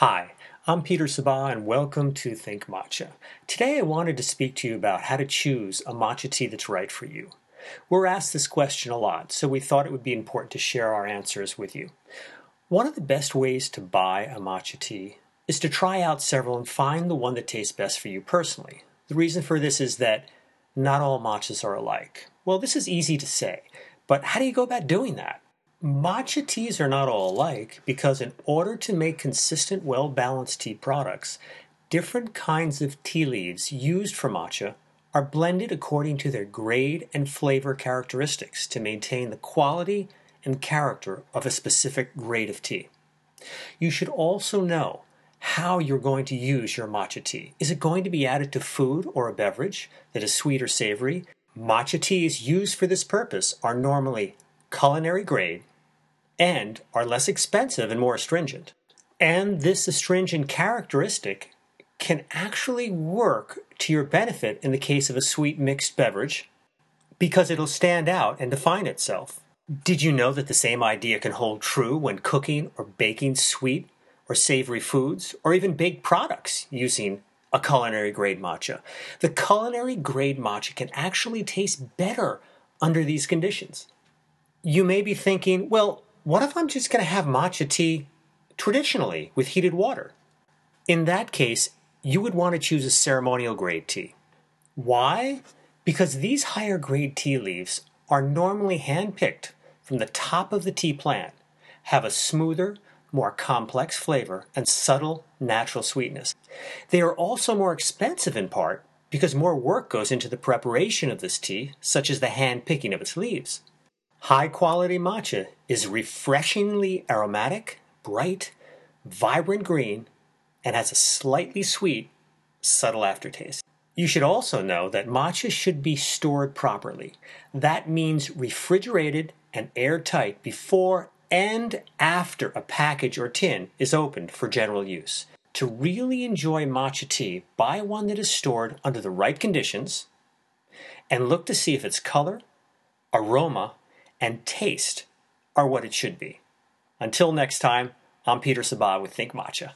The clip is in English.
Hi, I'm Peter Sabah and welcome to Think Matcha. Today I wanted to speak to you about how to choose a matcha tea that's right for you. We're asked this question a lot, so we thought it would be important to share our answers with you. One of the best ways to buy a matcha tea is to try out several and find the one that tastes best for you personally. The reason for this is that not all matchas are alike. Well, this is easy to say, but how do you go about doing that? Matcha teas are not all alike because, in order to make consistent, well balanced tea products, different kinds of tea leaves used for matcha are blended according to their grade and flavor characteristics to maintain the quality and character of a specific grade of tea. You should also know how you're going to use your matcha tea. Is it going to be added to food or a beverage that is sweet or savory? Matcha teas used for this purpose are normally culinary grade and are less expensive and more astringent. And this astringent characteristic can actually work to your benefit in the case of a sweet mixed beverage because it'll stand out and define itself. Did you know that the same idea can hold true when cooking or baking sweet or savory foods or even baked products using a culinary grade matcha? The culinary grade matcha can actually taste better under these conditions. You may be thinking, well, what if I'm just going to have matcha tea traditionally with heated water? In that case, you would want to choose a ceremonial grade tea. Why? Because these higher grade tea leaves are normally handpicked from the top of the tea plant, have a smoother, more complex flavor, and subtle natural sweetness. They are also more expensive in part because more work goes into the preparation of this tea, such as the hand picking of its leaves. High quality matcha is refreshingly aromatic, bright, vibrant green, and has a slightly sweet, subtle aftertaste. You should also know that matcha should be stored properly. That means refrigerated and airtight before and after a package or tin is opened for general use. To really enjoy matcha tea, buy one that is stored under the right conditions and look to see if its color, aroma, and taste are what it should be. Until next time, I'm Peter Sabah with Think Matcha.